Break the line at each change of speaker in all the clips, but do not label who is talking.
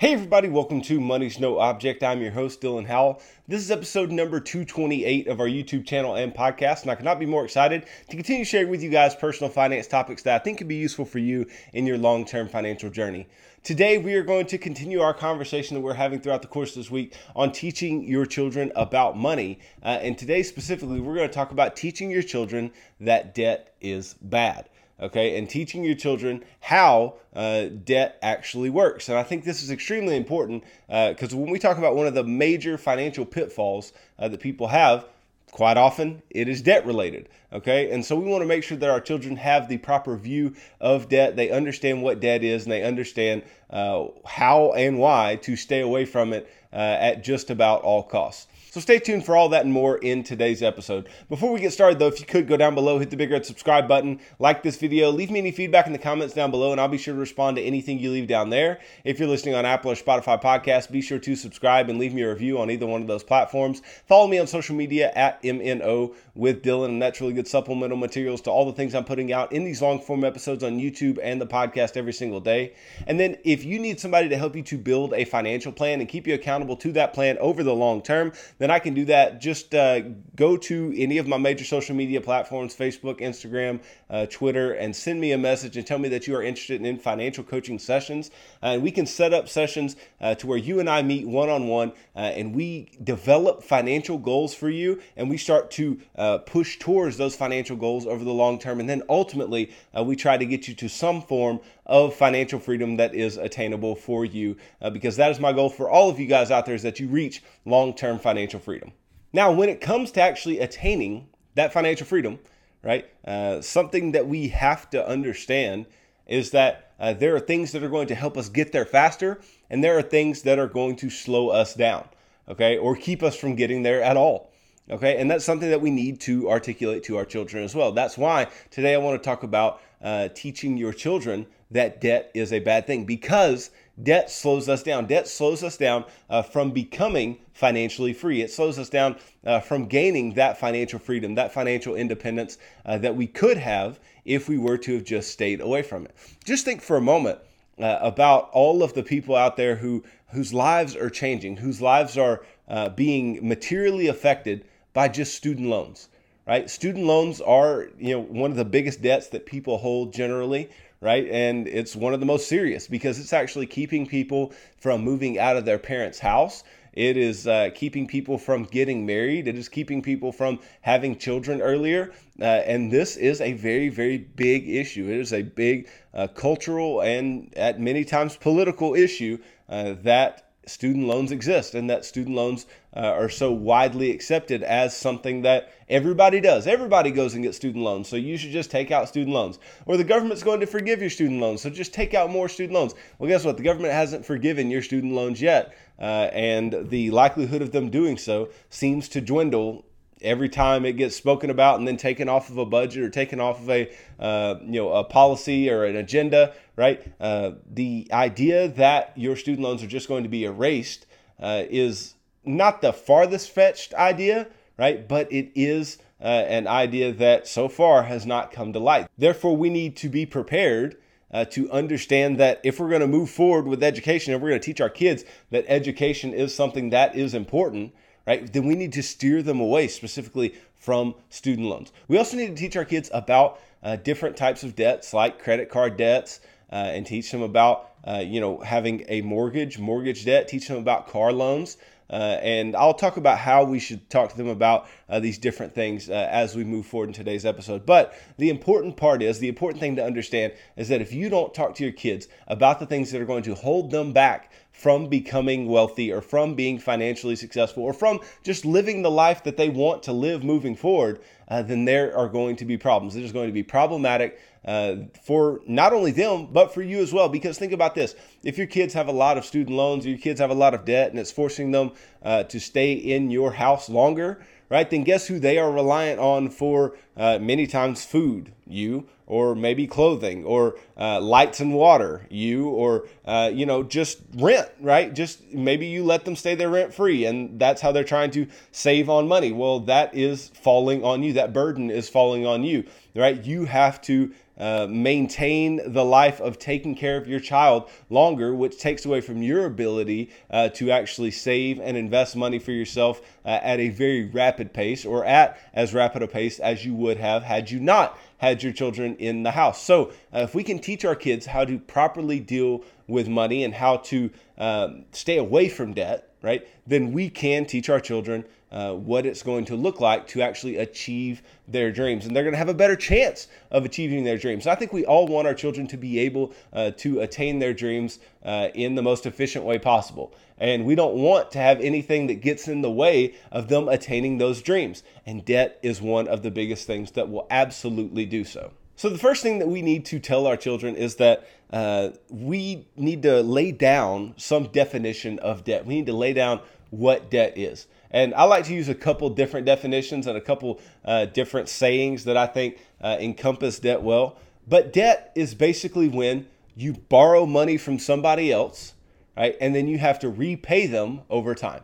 Hey, everybody, welcome to Money's No Object. I'm your host, Dylan Howell. This is episode number 228 of our YouTube channel and podcast, and I cannot be more excited to continue sharing with you guys personal finance topics that I think could be useful for you in your long term financial journey. Today, we are going to continue our conversation that we're having throughout the course of this week on teaching your children about money. Uh, and today, specifically, we're going to talk about teaching your children that debt is bad okay, and teaching your children how uh, debt actually works. And I think this is extremely important because uh, when we talk about one of the major financial pitfalls uh, that people have, quite often it is debt related okay? And so we want to make sure that our children have the proper view of debt. They understand what debt is and they understand uh, how and why to stay away from it uh, at just about all costs so stay tuned for all that and more in today's episode. Before we get started though, if you could go down below, hit the big red subscribe button, like this video, leave me any feedback in the comments down below, and I'll be sure to respond to anything you leave down there. If you're listening on Apple or Spotify podcast, be sure to subscribe and leave me a review on either one of those platforms. Follow me on social media at MNO with Dylan, and that's really good supplemental materials to all the things I'm putting out in these long form episodes on YouTube and the podcast every single day. And then if you need somebody to help you to build a financial plan and keep you accountable to that plan over the long term, then I can do that. Just uh, go to any of my major social media platforms Facebook, Instagram, uh, Twitter, and send me a message and tell me that you are interested in financial coaching sessions. Uh, and we can set up sessions uh, to where you and I meet one on one and we develop financial goals for you and we start to uh, push towards those financial goals over the long term. And then ultimately, we try to get you to some form of financial freedom that is attainable for you uh, because that is my goal for all of you guys out there is that you reach long-term financial freedom. Now, when it comes to actually attaining that financial freedom, right, uh, something that we have to understand is that uh, there are things that are going to help us get there faster, and there are things that are going to slow us down, okay, or keep us from getting there at all. Okay, and that's something that we need to articulate to our children as well. That's why today I want to talk about uh, teaching your children that debt is a bad thing because debt slows us down. Debt slows us down uh, from becoming financially free. It slows us down uh, from gaining that financial freedom, that financial independence uh, that we could have if we were to have just stayed away from it. Just think for a moment uh, about all of the people out there who whose lives are changing, whose lives are uh, being materially affected by just student loans. Right? Student loans are, you know, one of the biggest debts that people hold generally, right? And it's one of the most serious because it's actually keeping people from moving out of their parents' house. It is uh, keeping people from getting married. It is keeping people from having children earlier. Uh, and this is a very, very big issue. It is a big uh, cultural and at many times political issue uh, that student loans exist and that student loans uh, are so widely accepted as something that everybody does. Everybody goes and gets student loans, so you should just take out student loans. Or the government's going to forgive your student loans, so just take out more student loans. Well, guess what? The government hasn't forgiven your student loans yet, uh, and the likelihood of them doing so seems to dwindle every time it gets spoken about and then taken off of a budget or taken off of a uh, you know a policy or an agenda, right? Uh, the idea that your student loans are just going to be erased uh, is not the farthest fetched idea, right? But it is uh, an idea that so far has not come to light. Therefore, we need to be prepared. Uh, to understand that if we're going to move forward with education and we're going to teach our kids that education is something that is important, right, then we need to steer them away specifically from student loans. We also need to teach our kids about uh, different types of debts like credit card debts uh, and teach them about, uh, you know, having a mortgage, mortgage debt, teach them about car loans. Uh, and I'll talk about how we should talk to them about uh, these different things uh, as we move forward in today's episode. But the important part is the important thing to understand is that if you don't talk to your kids about the things that are going to hold them back from becoming wealthy or from being financially successful or from just living the life that they want to live moving forward, uh, then there are going to be problems. Is going to be problematic uh, for not only them, but for you as well. Because think about this if your kids have a lot of student loans, your kids have a lot of debt, and it's forcing them uh, to stay in your house longer, right? Then guess who they are reliant on for uh, many times food? You or maybe clothing or uh, lights and water, you or uh, you know just rent, right? Just maybe you let them stay there rent free, and that's how they're trying to save on money. Well, that is falling on you. That burden is falling on you, right? You have to uh, maintain the life of taking care of your child longer, which takes away from your ability uh, to actually save and invest money for yourself uh, at a very rapid pace or at as rapid a pace as you would have had you not had your children in the house. So, uh, if we can teach our kids how to properly deal with money and how to um, stay away from debt, right, then we can teach our children uh, what it's going to look like to actually achieve their dreams. And they're going to have a better chance of achieving their dreams. I think we all want our children to be able uh, to attain their dreams uh, in the most efficient way possible. And we don't want to have anything that gets in the way of them attaining those dreams. And debt is one of the biggest things that will absolutely do so. So, the first thing that we need to tell our children is that uh, we need to lay down some definition of debt. We need to lay down what debt is. And I like to use a couple different definitions and a couple uh, different sayings that I think uh, encompass debt well. But debt is basically when you borrow money from somebody else, right? And then you have to repay them over time.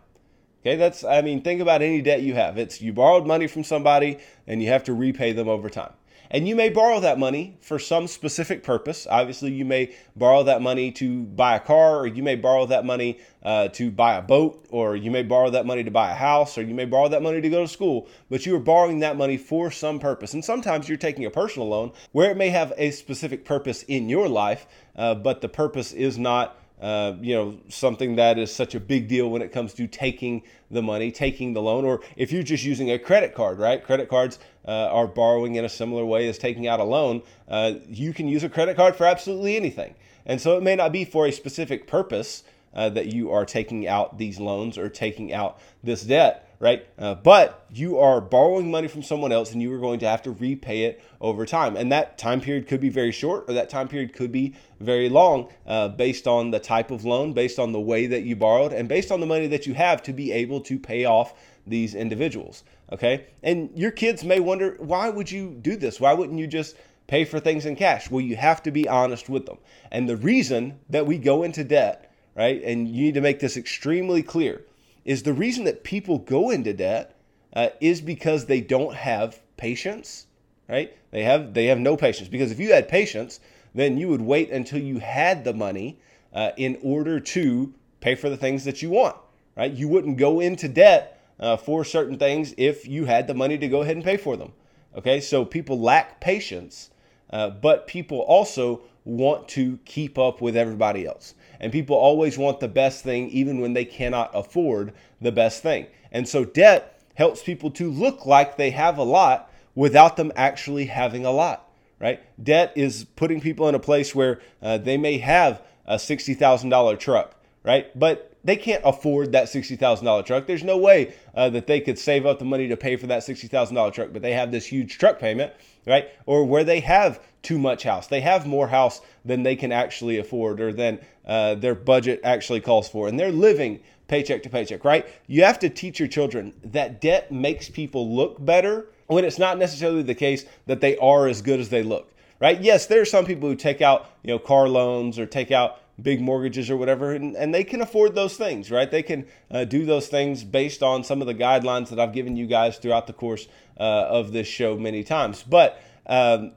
Okay, that's, I mean, think about any debt you have. It's you borrowed money from somebody and you have to repay them over time. And you may borrow that money for some specific purpose. Obviously, you may borrow that money to buy a car, or you may borrow that money uh, to buy a boat, or you may borrow that money to buy a house, or you may borrow that money to go to school. But you are borrowing that money for some purpose. And sometimes you're taking a personal loan where it may have a specific purpose in your life, uh, but the purpose is not uh, you know, something that is such a big deal when it comes to taking the money, taking the loan, or if you're just using a credit card, right? Credit cards uh, are borrowing in a similar way as taking out a loan. Uh, you can use a credit card for absolutely anything. And so it may not be for a specific purpose uh, that you are taking out these loans or taking out this debt right? Uh, but you are borrowing money from someone else and you are going to have to repay it over time. And that time period could be very short or that time period could be very long uh, based on the type of loan, based on the way that you borrowed, and based on the money that you have to be able to pay off these individuals. Okay. And your kids may wonder, why would you do this? Why wouldn't you just pay for things in cash? Well, you have to be honest with them. And the reason that we go into debt, right, and you need to make this extremely clear is the reason that people go into debt uh, is because they don't have patience, right? They have they have no patience because if you had patience, then you would wait until you had the money uh, in order to pay for the things that you want, right? You wouldn't go into debt uh, for certain things if you had the money to go ahead and pay for them. Okay, so people lack patience, uh, but people also want to keep up with everybody else. And people always want the best thing, even when they cannot afford the best thing. And so debt helps people to look like they have a lot without them actually having a lot, right? Debt is putting people in a place where uh, they may have a $60,000 truck, right? But they can't afford that $60,000 truck. There's no way uh, that they could save up the money to pay for that $60,000 truck, but they have this huge truck payment, right? Or where they have too much house. They have more house than they can actually afford or than uh, their budget actually calls for. And they're living paycheck to paycheck, right? You have to teach your children that debt makes people look better when it's not necessarily the case that they are as good as they look, right? Yes, there are some people who take out, you know, car loans or take out big mortgages or whatever, and, and they can afford those things, right? They can uh, do those things based on some of the guidelines that I've given you guys throughout the course uh, of this show many times. But um,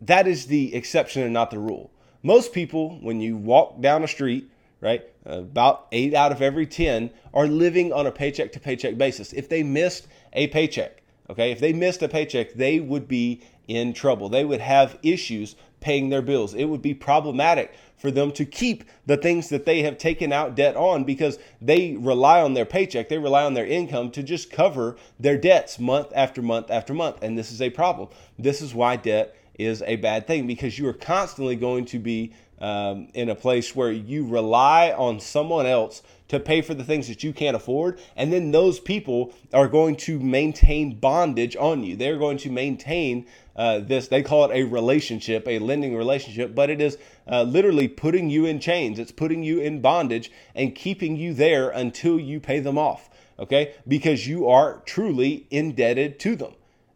that is the exception and not the rule. Most people, when you walk down a street, right, about eight out of every 10 are living on a paycheck to paycheck basis. If they missed a paycheck, okay, if they missed a paycheck, they would be in trouble. They would have issues paying their bills. It would be problematic for them to keep the things that they have taken out debt on because they rely on their paycheck, they rely on their income to just cover their debts month after month after month. And this is a problem. This is why debt is a bad thing because you are constantly going to be um, in a place where you rely on someone else to pay for the things that you can't afford. And then those people are going to maintain bondage on you. They're going to maintain uh, this, they call it a relationship, a lending relationship, but it is uh, literally putting you in chains. It's putting you in bondage and keeping you there until you pay them off. Okay? Because you are truly indebted to them.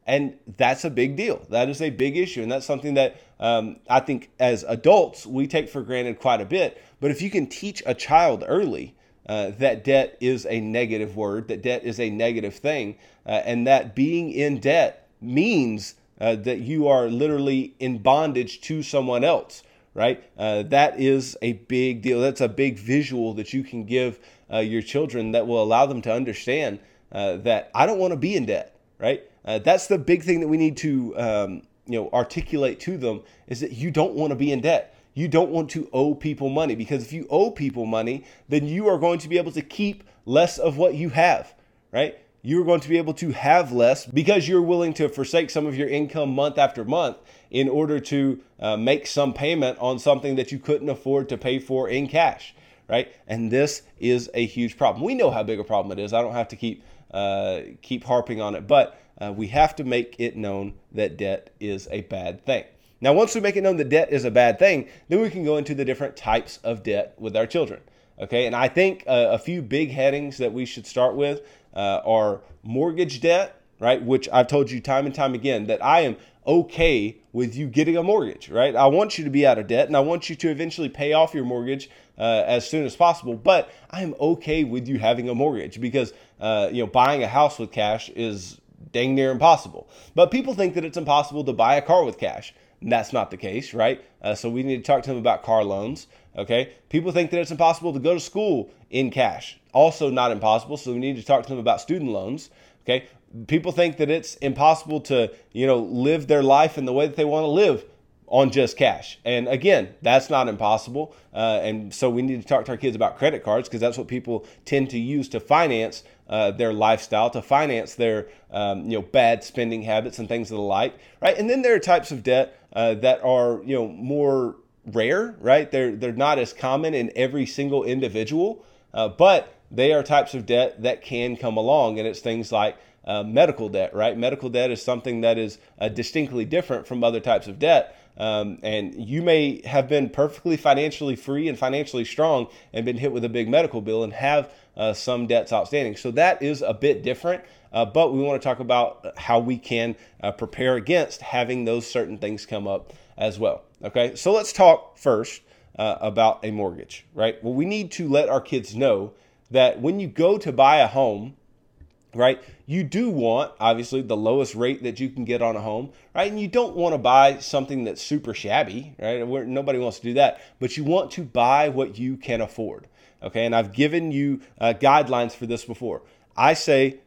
And that's a big deal. That is a big issue. And that's something that um, I think as adults we take for granted quite a bit. But if you can teach a child early uh, that debt is a negative word, that debt is a negative thing, uh, and that being in debt means uh, that you are literally in bondage to someone else, right? Uh, that is a big deal. That's a big visual that you can give uh, your children that will allow them to understand uh, that I don't want to be in debt, right? that's the big thing that we need to um, you know articulate to them is that you don't want to be in debt you don't want to owe people money because if you owe people money, then you are going to be able to keep less of what you have, right? You're going to be able to have less because you're willing to forsake some of your income month after month in order to uh, make some payment on something that you couldn't afford to pay for in cash, right? And this is a huge problem. We know how big a problem it is. I don't have to keep uh, keep harping on it, but uh, we have to make it known that debt is a bad thing. Now, once we make it known that debt is a bad thing, then we can go into the different types of debt with our children. Okay, and I think a few big headings that we should start with uh, are mortgage debt, right? Which I've told you time and time again that I am okay with you getting a mortgage, right? I want you to be out of debt and I want you to eventually pay off your mortgage uh, as soon as possible. But I am okay with you having a mortgage because, uh, you know, buying a house with cash is dang near impossible. But people think that it's impossible to buy a car with cash. That's not the case, right? Uh, so we need to talk to them about car loans. Okay. People think that it's impossible to go to school in cash. Also, not impossible. So we need to talk to them about student loans. Okay. People think that it's impossible to, you know, live their life in the way that they want to live on just cash. And again, that's not impossible. Uh, and so we need to talk to our kids about credit cards because that's what people tend to use to finance uh, their lifestyle, to finance their um, you know bad spending habits and things of the like, right? And then there are types of debt uh, that are you know more rare, right? They're they're not as common in every single individual, uh, but they are types of debt that can come along, and it's things like uh, medical debt, right? Medical debt is something that is uh, distinctly different from other types of debt. Um, and you may have been perfectly financially free and financially strong and been hit with a big medical bill and have uh, some debts outstanding. So that is a bit different. Uh, but we want to talk about how we can uh, prepare against having those certain things come up as well. Okay, so let's talk first uh, about a mortgage, right? Well, we need to let our kids know that when you go to buy a home, right, you do want obviously the lowest rate that you can get on a home, right? And you don't want to buy something that's super shabby, right? nobody wants to do that, but you want to buy what you can afford. Okay, and I've given you uh, guidelines for this before. I say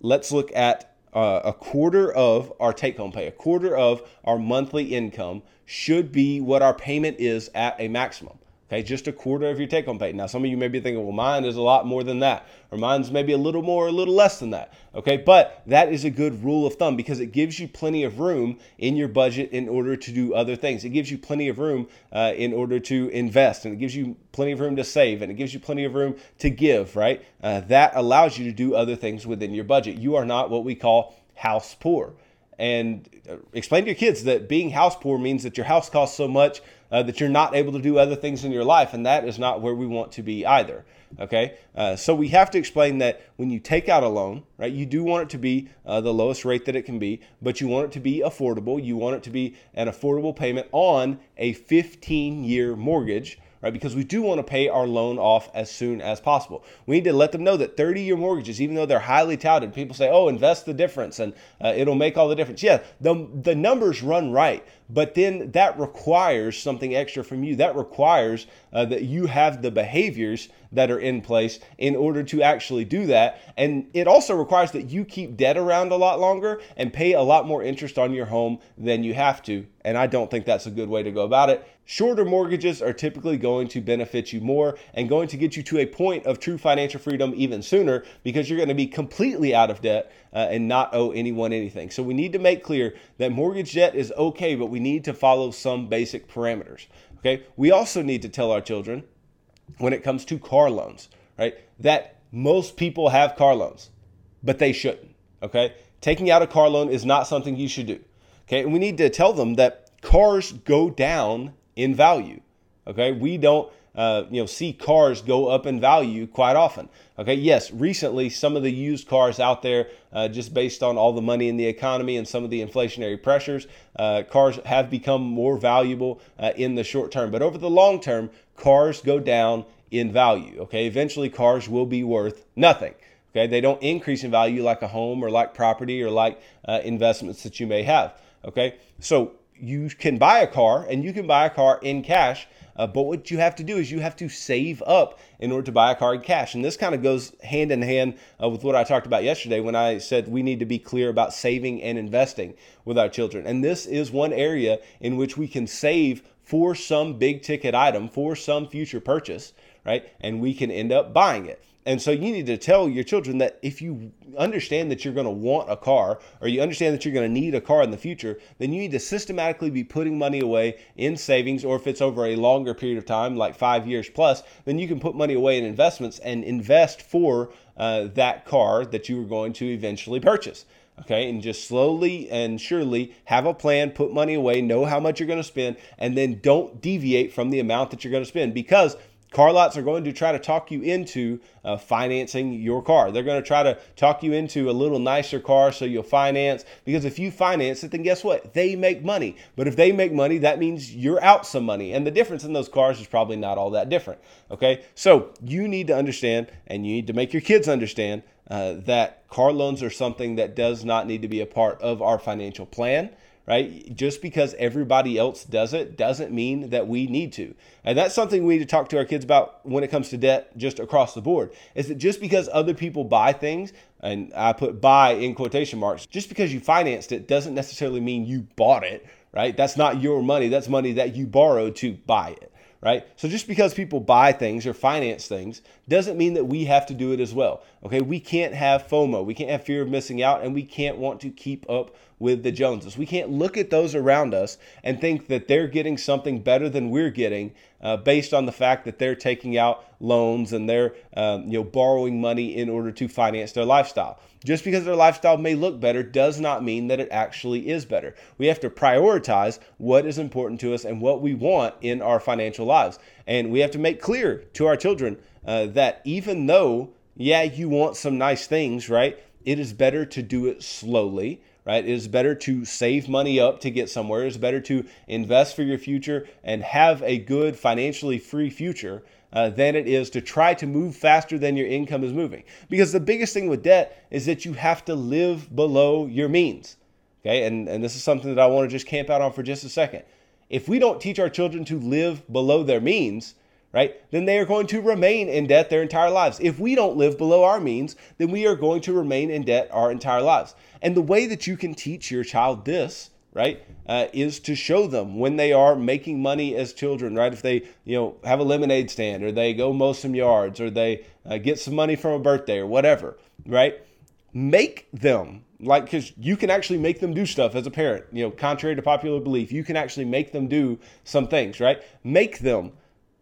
let's look at uh, a quarter of our take home pay, a quarter of our monthly income should be what our payment is at a maximum. Okay, just a quarter of your take home pay. Now, some of you may be thinking, well, mine is a lot more than that, or mine's maybe a little more, or a little less than that. Okay, but that is a good rule of thumb because it gives you plenty of room in your budget in order to do other things. It gives you plenty of room uh, in order to invest, and it gives you plenty of room to save, and it gives you plenty of room to give, right? Uh, that allows you to do other things within your budget. You are not what we call house poor and uh, explain to your kids that being house poor means that your house costs so much uh, that you're not able to do other things in your life, and that is not where we want to be either. Okay, uh, so we have to explain that when you take out a loan, right, you do want it to be uh, the lowest rate that it can be, but you want it to be affordable. You want it to be an affordable payment on a 15 year mortgage right? Because we do want to pay our loan off as soon as possible. We need to let them know that 30 year mortgages, even though they're highly touted, people say, oh, invest the difference and uh, it'll make all the difference. Yeah, the, the numbers run right, but then that requires something extra from you. That requires uh, that you have the behaviors that are in place in order to actually do that. And it also requires that you keep debt around a lot longer and pay a lot more interest on your home than you have to. And I don't think that's a good way to go about it. Shorter mortgages are typically going to benefit you more and going to get you to a point of true financial freedom even sooner because you're going to be completely out of debt uh, and not owe anyone anything. So we need to make clear that mortgage debt is okay, but we need to follow some basic parameters. Okay. We also need to tell our children when it comes to car loans, right, that most people have car loans, but they shouldn't. Okay. Taking out a car loan is not something you should do. Okay. And we need to tell them that cars go down in value. Okay. We don't uh, you know see cars go up in value quite often. Okay, yes, recently some of the used cars out there, uh, just based on all the money in the economy and some of the inflationary pressures, uh, cars have become more valuable uh, in the short term. But over the long term, cars go down in value. Okay, eventually cars will be worth nothing. Okay, they don't increase in value like a home or like property or like uh, investments that you may have. Okay, so you can buy a car and you can buy a car in cash, uh, but what you have to do is you have to save up in order to buy a car in cash. And this kind of goes hand in hand uh, with what I talked about yesterday when I said we need to be clear about saving and investing with our children. And this is one area in which we can save for some big ticket item, for some future purchase, right? And we can end up buying it. And so you need to tell your children that if you understand that you're going to want a car or you understand that you're going to need a car in the future, then you need to systematically be putting money away in savings, or if it's over a longer period of time, like five years plus, then you can put money away in investments and invest for uh, that car that you are going to eventually purchase. Okay, and just slowly and surely have a plan, put money away, know how much you're going to spend, and then don't deviate from the amount that you're going to spend because Car lots are going to try to talk you into uh, financing your car. They're going to try to talk you into a little nicer car so you'll finance. Because if you finance it, then guess what? They make money. But if they make money, that means you're out some money. And the difference in those cars is probably not all that different. Okay. So you need to understand and you need to make your kids understand uh, that car loans are something that does not need to be a part of our financial plan right? Just because everybody else does it doesn't mean that we need to. And that's something we need to talk to our kids about when it comes to debt just across the board. Is that just because other people buy things, and I put buy in quotation marks, just because you financed it doesn't necessarily mean you bought it, right? That's not your money, that's money that you borrowed to buy it right? So just because people buy things or finance things doesn't mean that we have to do it as well. Okay, we can't have FOMO, we can't have fear of missing out, and we can't want to keep up with the Joneses. We can't look at those around us and think that they're getting something better than we're getting uh, based on the fact that they're taking out loans and they're um, you know borrowing money in order to finance their lifestyle. Just because their lifestyle may look better does not mean that it actually is better. We have to prioritize what is important to us and what we want in our financial lives. And we have to make clear to our children uh, that even though, yeah, you want some nice things, right? It is better to do it slowly right? It is better to save money up to get somewhere. It is better to invest for your future and have a good financially free future uh, than it is to try to move faster than your income is moving. Because the biggest thing with debt is that you have to live below your means. Okay, and, and this is something that I want to just camp out on for just a second. If we don't teach our children to live below their means, right, then they are going to remain in debt their entire lives. If we don't live below our means, then we are going to remain in debt our entire lives. And the way that you can teach your child this, right, uh, is to show them when they are making money as children, right? If they, you know, have a lemonade stand or they go mow some yards or they uh, get some money from a birthday or whatever, right? Make them like because you can actually make them do stuff as a parent you know contrary to popular belief you can actually make them do some things right make them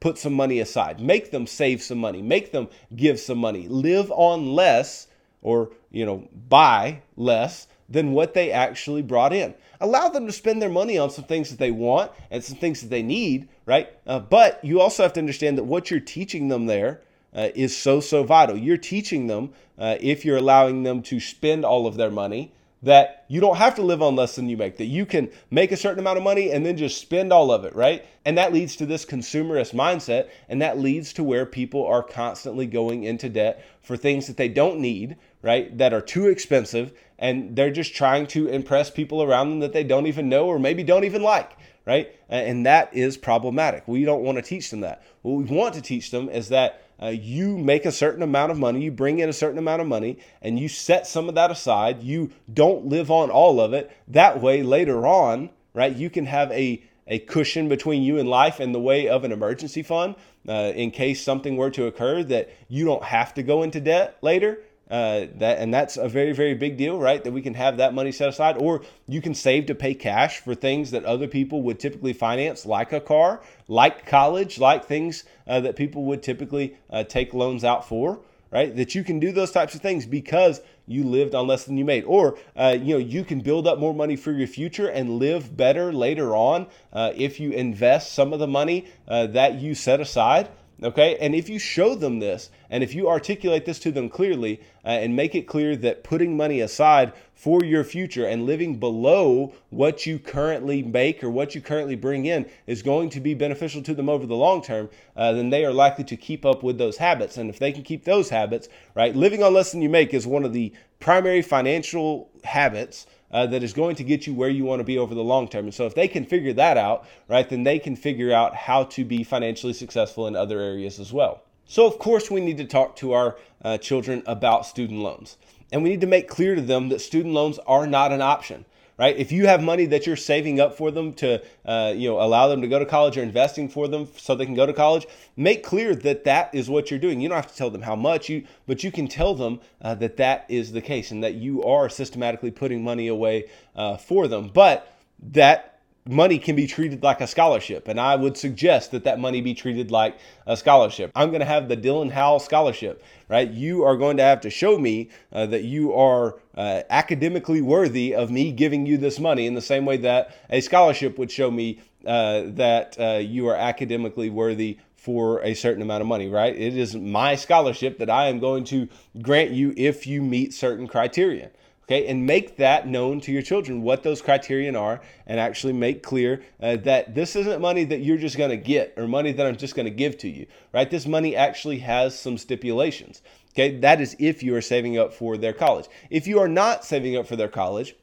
put some money aside. Make them save some money. Make them give some money. Live on less or, you know, buy less than what they actually brought in. Allow them to spend their money on some things that they want and some things that they need, right? Uh, but you also have to understand that what you're teaching them there uh, is so, so vital. You're teaching them, uh, if you're allowing them to spend all of their money, that you don't have to live on less than you make, that you can make a certain amount of money and then just spend all of it, right? And that leads to this consumerist mindset, and that leads to where people are constantly going into debt for things that they don't need, right? That are too expensive, and they're just trying to impress people around them that they don't even know or maybe don't even like, right? And that is problematic. We don't want to teach them that. What we want to teach them is that uh, you make a certain amount of money, you bring in a certain amount of money, and you set some of that aside. You don't live on all of it. That way, later on, right, you can have a a cushion between you and life in the way of an emergency fund uh, in case something were to occur that you don't have to go into debt later uh, that and that's a very very big deal, right? That we can have that money set aside, or you can save to pay cash for things that other people would typically finance, like a car, like college, like things uh, that people would typically uh, take loans out for, right? That you can do those types of things because you lived on less than you made, or uh, you know you can build up more money for your future and live better later on uh, if you invest some of the money uh, that you set aside Okay, and if you show them this, and if you articulate this to them clearly, uh, and make it clear that putting money aside for your future and living below what you currently make or what you currently bring in is going to be beneficial to them over the long term, uh, then they are likely to keep up with those habits. And if they can keep those habits, right, living on less than you make is one of the primary financial habits uh, that is going to get you where you want to be over the long term. And so if they can figure that out, right, then they can figure out how to be financially successful in other areas as well. So, of course, we need to talk to our uh, children about student loans. And we need to make clear to them that student loans are not an option right? If you have money that you're saving up for them to, uh, you know, allow them to go to college or investing for them so they can go to college, make clear that that is what you're doing. You don't have to tell them how much you, but you can tell them uh, that that is the case and that you are systematically putting money away uh, for them. But that money can be treated like a scholarship. And I would suggest that that money be treated like a scholarship. I'm going to have the Dylan Howell Scholarship, right? You are going to have to show me uh, that you are uh, academically worthy of me giving you this money in the same way that a scholarship would show me uh, that uh, you are academically worthy for a certain amount of money, right? It is my scholarship that I am going to grant you if you meet certain criteria okay and make that known to your children what those criterion are and actually make clear uh, that this isn't money that you're just going to get or money that i'm just going to give to you right? This money actually has some stipulations okay? That is if you are saving up for their college. If you are not saving up for their college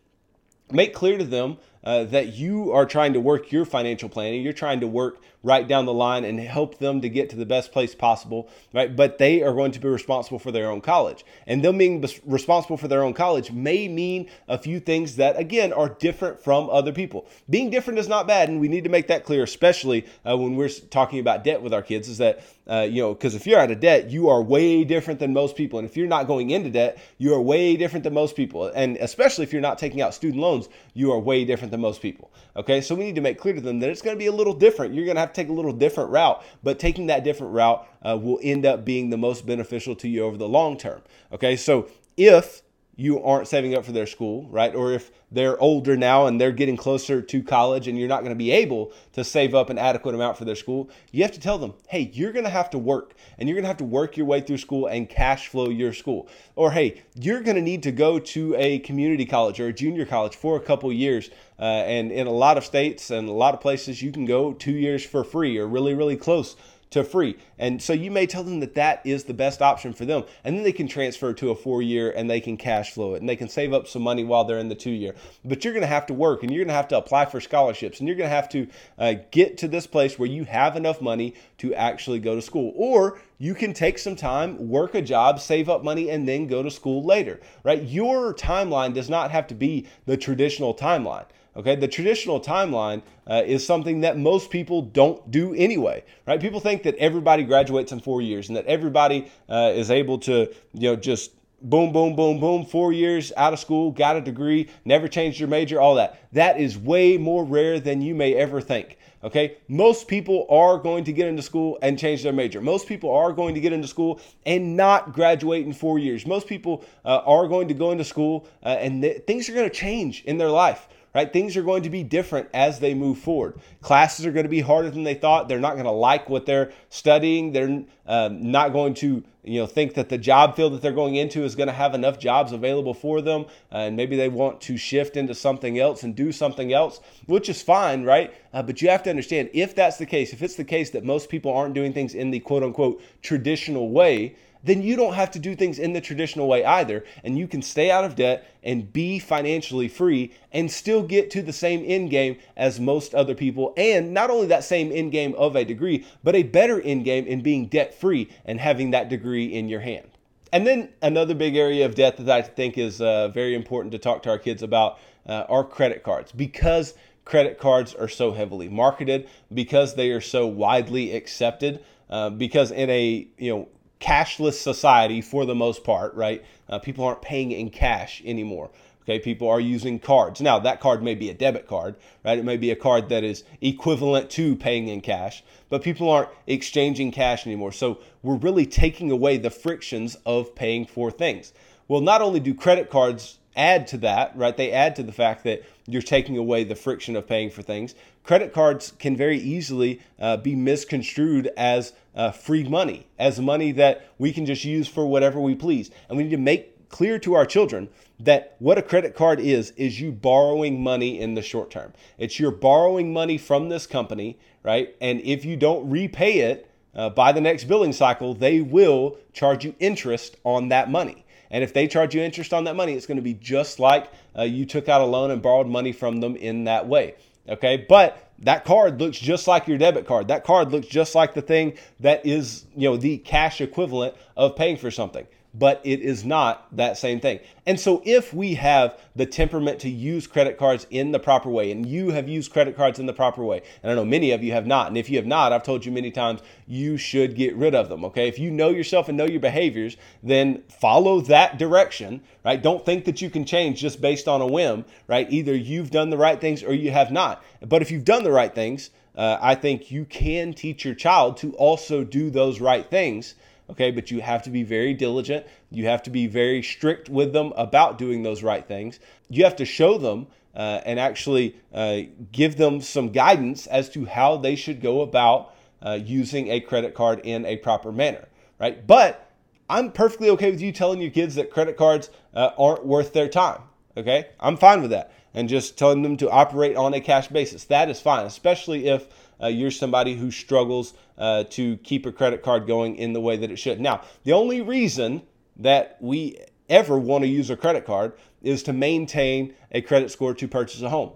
make clear to them uh, that you are trying to work your financial planning. You're trying to work right down the line and help them to get to the best place possible, right? But they are going to be responsible for their own college. And them being responsible for their own college may mean a few things that, again, are different from other people. Being different is not bad, and we need to make that clear, especially uh, when we're talking about debt with our kids, is that, uh, you know, because if you're out of debt, you are way different than most people. And if you're not going into debt, you are way different than most people. And especially if you're not taking out student loans, you are way different than most people. Okay, so we need to make clear to them that it's going to be a little different. You're going to have to take a little different route, but taking that different route uh, will end up being the most beneficial to you over the long term. Okay, so if you aren't saving up for their school, right? Or if they're older now and they're getting closer to college and you're not going to be able to save up an adequate amount for their school, you have to tell them, hey, you're going to have to work and you're going to have to work your way through school and cash flow your school. Or hey, you're going to need to go to a community college or a junior college for a couple years. Uh, and in a lot of states and a lot of places, you can go two years for free or really, really close to free. And so you may tell them that that is the best option for them. And then they can transfer to a four year and they can cash flow it and they can save up some money while they're in the two year. But you're going to have to work and you're going to have to apply for scholarships and you're going to have to uh, get to this place where you have enough money to actually go to school. Or you can take some time, work a job, save up money, and then go to school later, right? Your timeline does not have to be the traditional timeline. Okay, the traditional timeline uh, is something that most people don't do anyway, right? People think that everybody graduates in four years and that everybody uh, is able to, you know, just boom, boom, boom, boom, four years out of school, got a degree, never changed your major, all that. That is way more rare than you may ever think. Okay, most people are going to get into school and change their major. Most people are going to get into school and not graduate in four years. Most people uh, are going to go into school uh, and th- things are going to change in their life right? Things are going to be different as they move forward. Classes are going to be harder than they thought. They're not going to like what they're studying. They're um, not going to, you know, think that the job field that they're going into is going to have enough jobs available for them, uh, and maybe they want to shift into something else and do something else, which is fine, right? Uh, but you have to understand if that's the case, if it's the case that most people aren't doing things in the quote unquote traditional way, then you don't have to do things in the traditional way either. And you can stay out of debt and be financially free and still get to the same end game as most other people. And not only that same end game of a degree, but a better end game in being debt free and having that degree in your hand. And then another big area of debt that I think is uh, very important to talk to our kids about uh, are credit cards because credit cards are so heavily marketed, because they are so widely accepted. Uh, because in a you know cashless society for the most part, right? Uh, people aren't paying in cash anymore. Okay, people are using cards. Now, that card may be a debit card, right? It may be a card that is equivalent to paying in cash, but people aren't exchanging cash anymore. So, we're really taking away the frictions of paying for things. Well, not only do credit cards add to that, right? They add to the fact that you're taking away the friction of paying for things. Credit cards can very easily uh, be misconstrued as uh, free money, as money that we can just use for whatever we please. And we need to make clear to our children that what a credit card is is you borrowing money in the short term. It's you're borrowing money from this company, right? And if you don't repay it uh, by the next billing cycle, they will charge you interest on that money. And if they charge you interest on that money, it's going to be just like uh, you took out a loan and borrowed money from them in that way. Okay, but that card looks just like your debit card. That card looks just like the thing that is, you know, the cash equivalent of paying for something but it is not that same thing. And so, if we have the temperament to use credit cards in the proper way, and you have used credit cards in the proper way, and I know many of you have not, and if you have not, I've told you many times, you should get rid of them, okay? If you know yourself and know your behaviors, then follow that direction, right? Don't think that you can change just based on a whim, right? Either you've done the right things or you have not. But if you've done the right things, uh, I think you can teach your child to also do those right things okay? But you have to be very diligent. You have to be very strict with them about doing those right things. You have to show them uh, and actually uh, give them some guidance as to how they should go about uh, using a credit card in a proper manner right? But i'm perfectly okay with you telling your kids that credit cards uh, aren't worth their time okay? I'm fine with that and just telling them to operate on a cash basis. That is fine especially if uh, you're somebody who struggles uh, to keep a credit card going in the way that it should. Now, the only reason that we ever want to use a credit card is to maintain a credit score to purchase a home.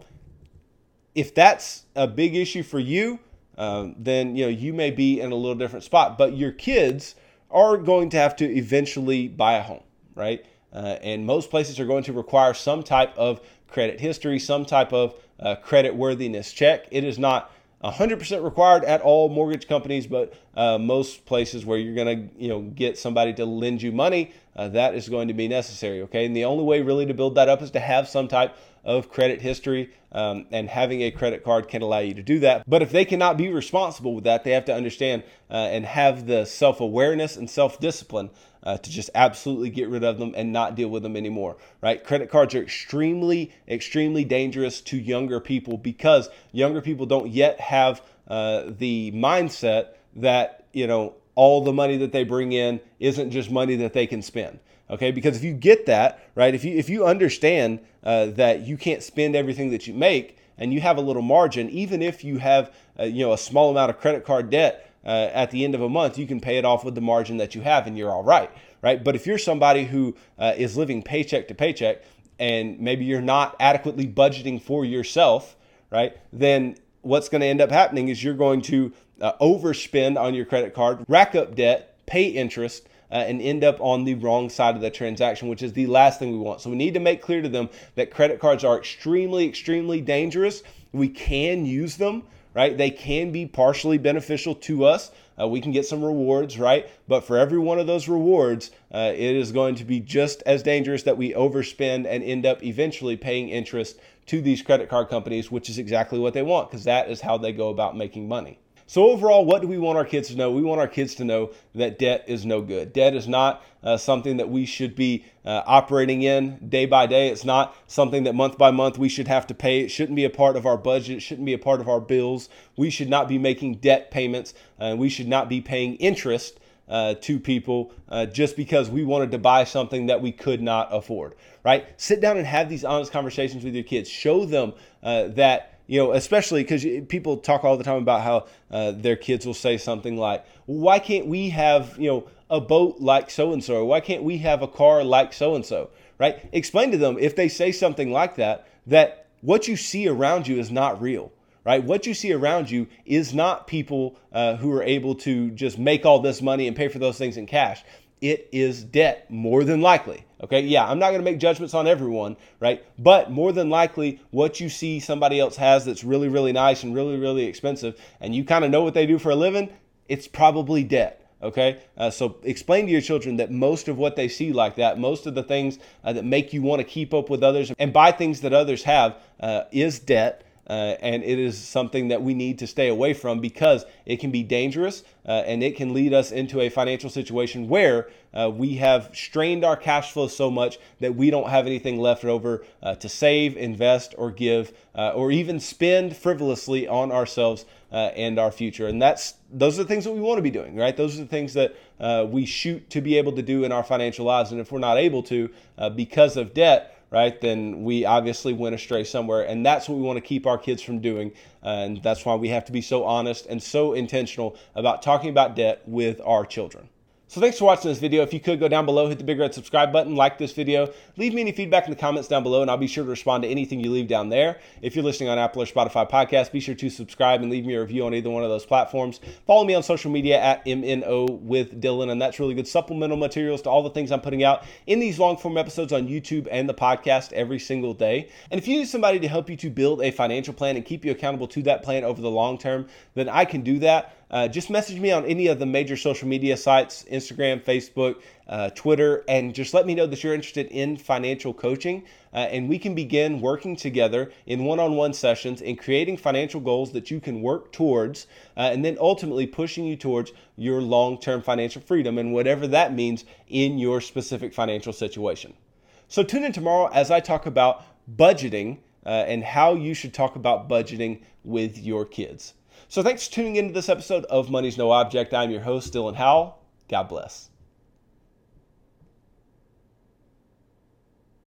If that's a big issue for you, um, then you know you may be in a little different spot. But your kids are going to have to eventually buy a home, right? Uh, and most places are going to require some type of credit history, some type of uh, credit worthiness check. It is not 100% required at all mortgage companies, but uh, most places where you're going to, you know, get somebody to lend you money, uh, that is going to be necessary. Okay, and the only way really to build that up is to have some type of credit history, um, and having a credit card can allow you to do that. But if they cannot be responsible with that, they have to understand uh, and have the self awareness and self discipline uh, to just absolutely get rid of them and not deal with them anymore, right? Credit cards are extremely, extremely dangerous to younger people because younger people don't yet have uh, the mindset that, you know, all the money that they bring in isn't just money that they can spend. Okay, because if you get that right, if you if you understand uh, that you can't spend everything that you make, and you have a little margin, even if you have uh, you know a small amount of credit card debt, uh, at the end of a month, you can pay it off with the margin that you have and you're all right, right? But if you're somebody who uh, is living paycheck to paycheck and maybe you're not adequately budgeting for yourself, right? Then what's going to end up happening is you're going to uh, overspend on your credit card, rack up debt, pay interest, uh, and end up on the wrong side of the transaction, which is the last thing we want. So we need to make clear to them that credit cards are extremely, extremely dangerous. We can use them, right? They can be partially beneficial to us. Uh, we can get some rewards, right? But for every one of those rewards, uh, it is going to be just as dangerous that we overspend and end up eventually paying interest to these credit card companies, which is exactly what they want because that is how they go about making money. So, overall, what do we want our kids to know? We want our kids to know that debt is no good. Debt is not uh, something that we should be uh, operating in day by day. It's not something that month by month we should have to pay. It shouldn't be a part of our budget. It shouldn't be a part of our bills. We should not be making debt payments. and we should not be paying interest uh, to people uh, just because we wanted to buy something that we could not afford, right? Sit down and have these honest conversations with your kids. Show them uh, that you know, especially because people talk all the time about how uh, their kids will say something like, "Why can't we have you know a boat like so and so? Why can't we have a car like so and so?" Right? Explain to them if they say something like that that what you see around you is not real. Right? What you see around you is not people uh, who are able to just make all this money and pay for those things in cash it is debt more than likely. Okay, yeah, I'm not going to make judgments on everyone, right? But more than likely, what you see somebody else has that's really, really nice and really, really expensive, and you kind of know what they do for a living, it's probably debt. Okay, uh, so explain to your children that most of what they see like that, most of the things uh, that make you want to keep up with others and buy things that others have, uh, is debt Uh, and it is something that we need to stay away from because it can be dangerous uh, and it can lead us into a financial situation where uh, we have strained our cash flow so much that we don't have anything left over uh, to save, invest, or give, uh, or even spend frivolously on ourselves uh, and our future. And that's those are the things that we want to be doing, right? Those are the things that we shoot to be able to do in our financial lives. And if we're not able to because of debt, right, then we obviously went astray somewhere. And that's what we want to keep our kids from doing. And that's why we have to be so honest and so intentional about talking about debt with our children. So thanks for watching this video. If you could go down below, hit the big red subscribe button, like this video, leave me any feedback in the comments down below, and I'll be sure to respond to anything you leave down there. If you're listening on Apple or Spotify podcast, be sure to subscribe and leave me a review on either one of those platforms. Follow me on social media at MNO with Dylan, and that's really good supplemental materials to all the things I'm putting out in these long form episodes on YouTube and the podcast every single day. And if you need somebody to help you to build a financial plan and keep you accountable to that plan over the long term, then I can do that uh, just message me on any of the major social media sites Instagram, Facebook, uh, Twitter, and just let me know that you're interested in financial coaching. Uh, and we can begin working together in one on one sessions and creating financial goals that you can work towards, uh, and then ultimately pushing you towards your long term financial freedom and whatever that means in your specific financial situation. So, tune in tomorrow as I talk about budgeting. Uh, and how you should talk about budgeting with your kids. So thanks for tuning into this episode of Money's No Object. I'm your host, Dylan Howell. God bless.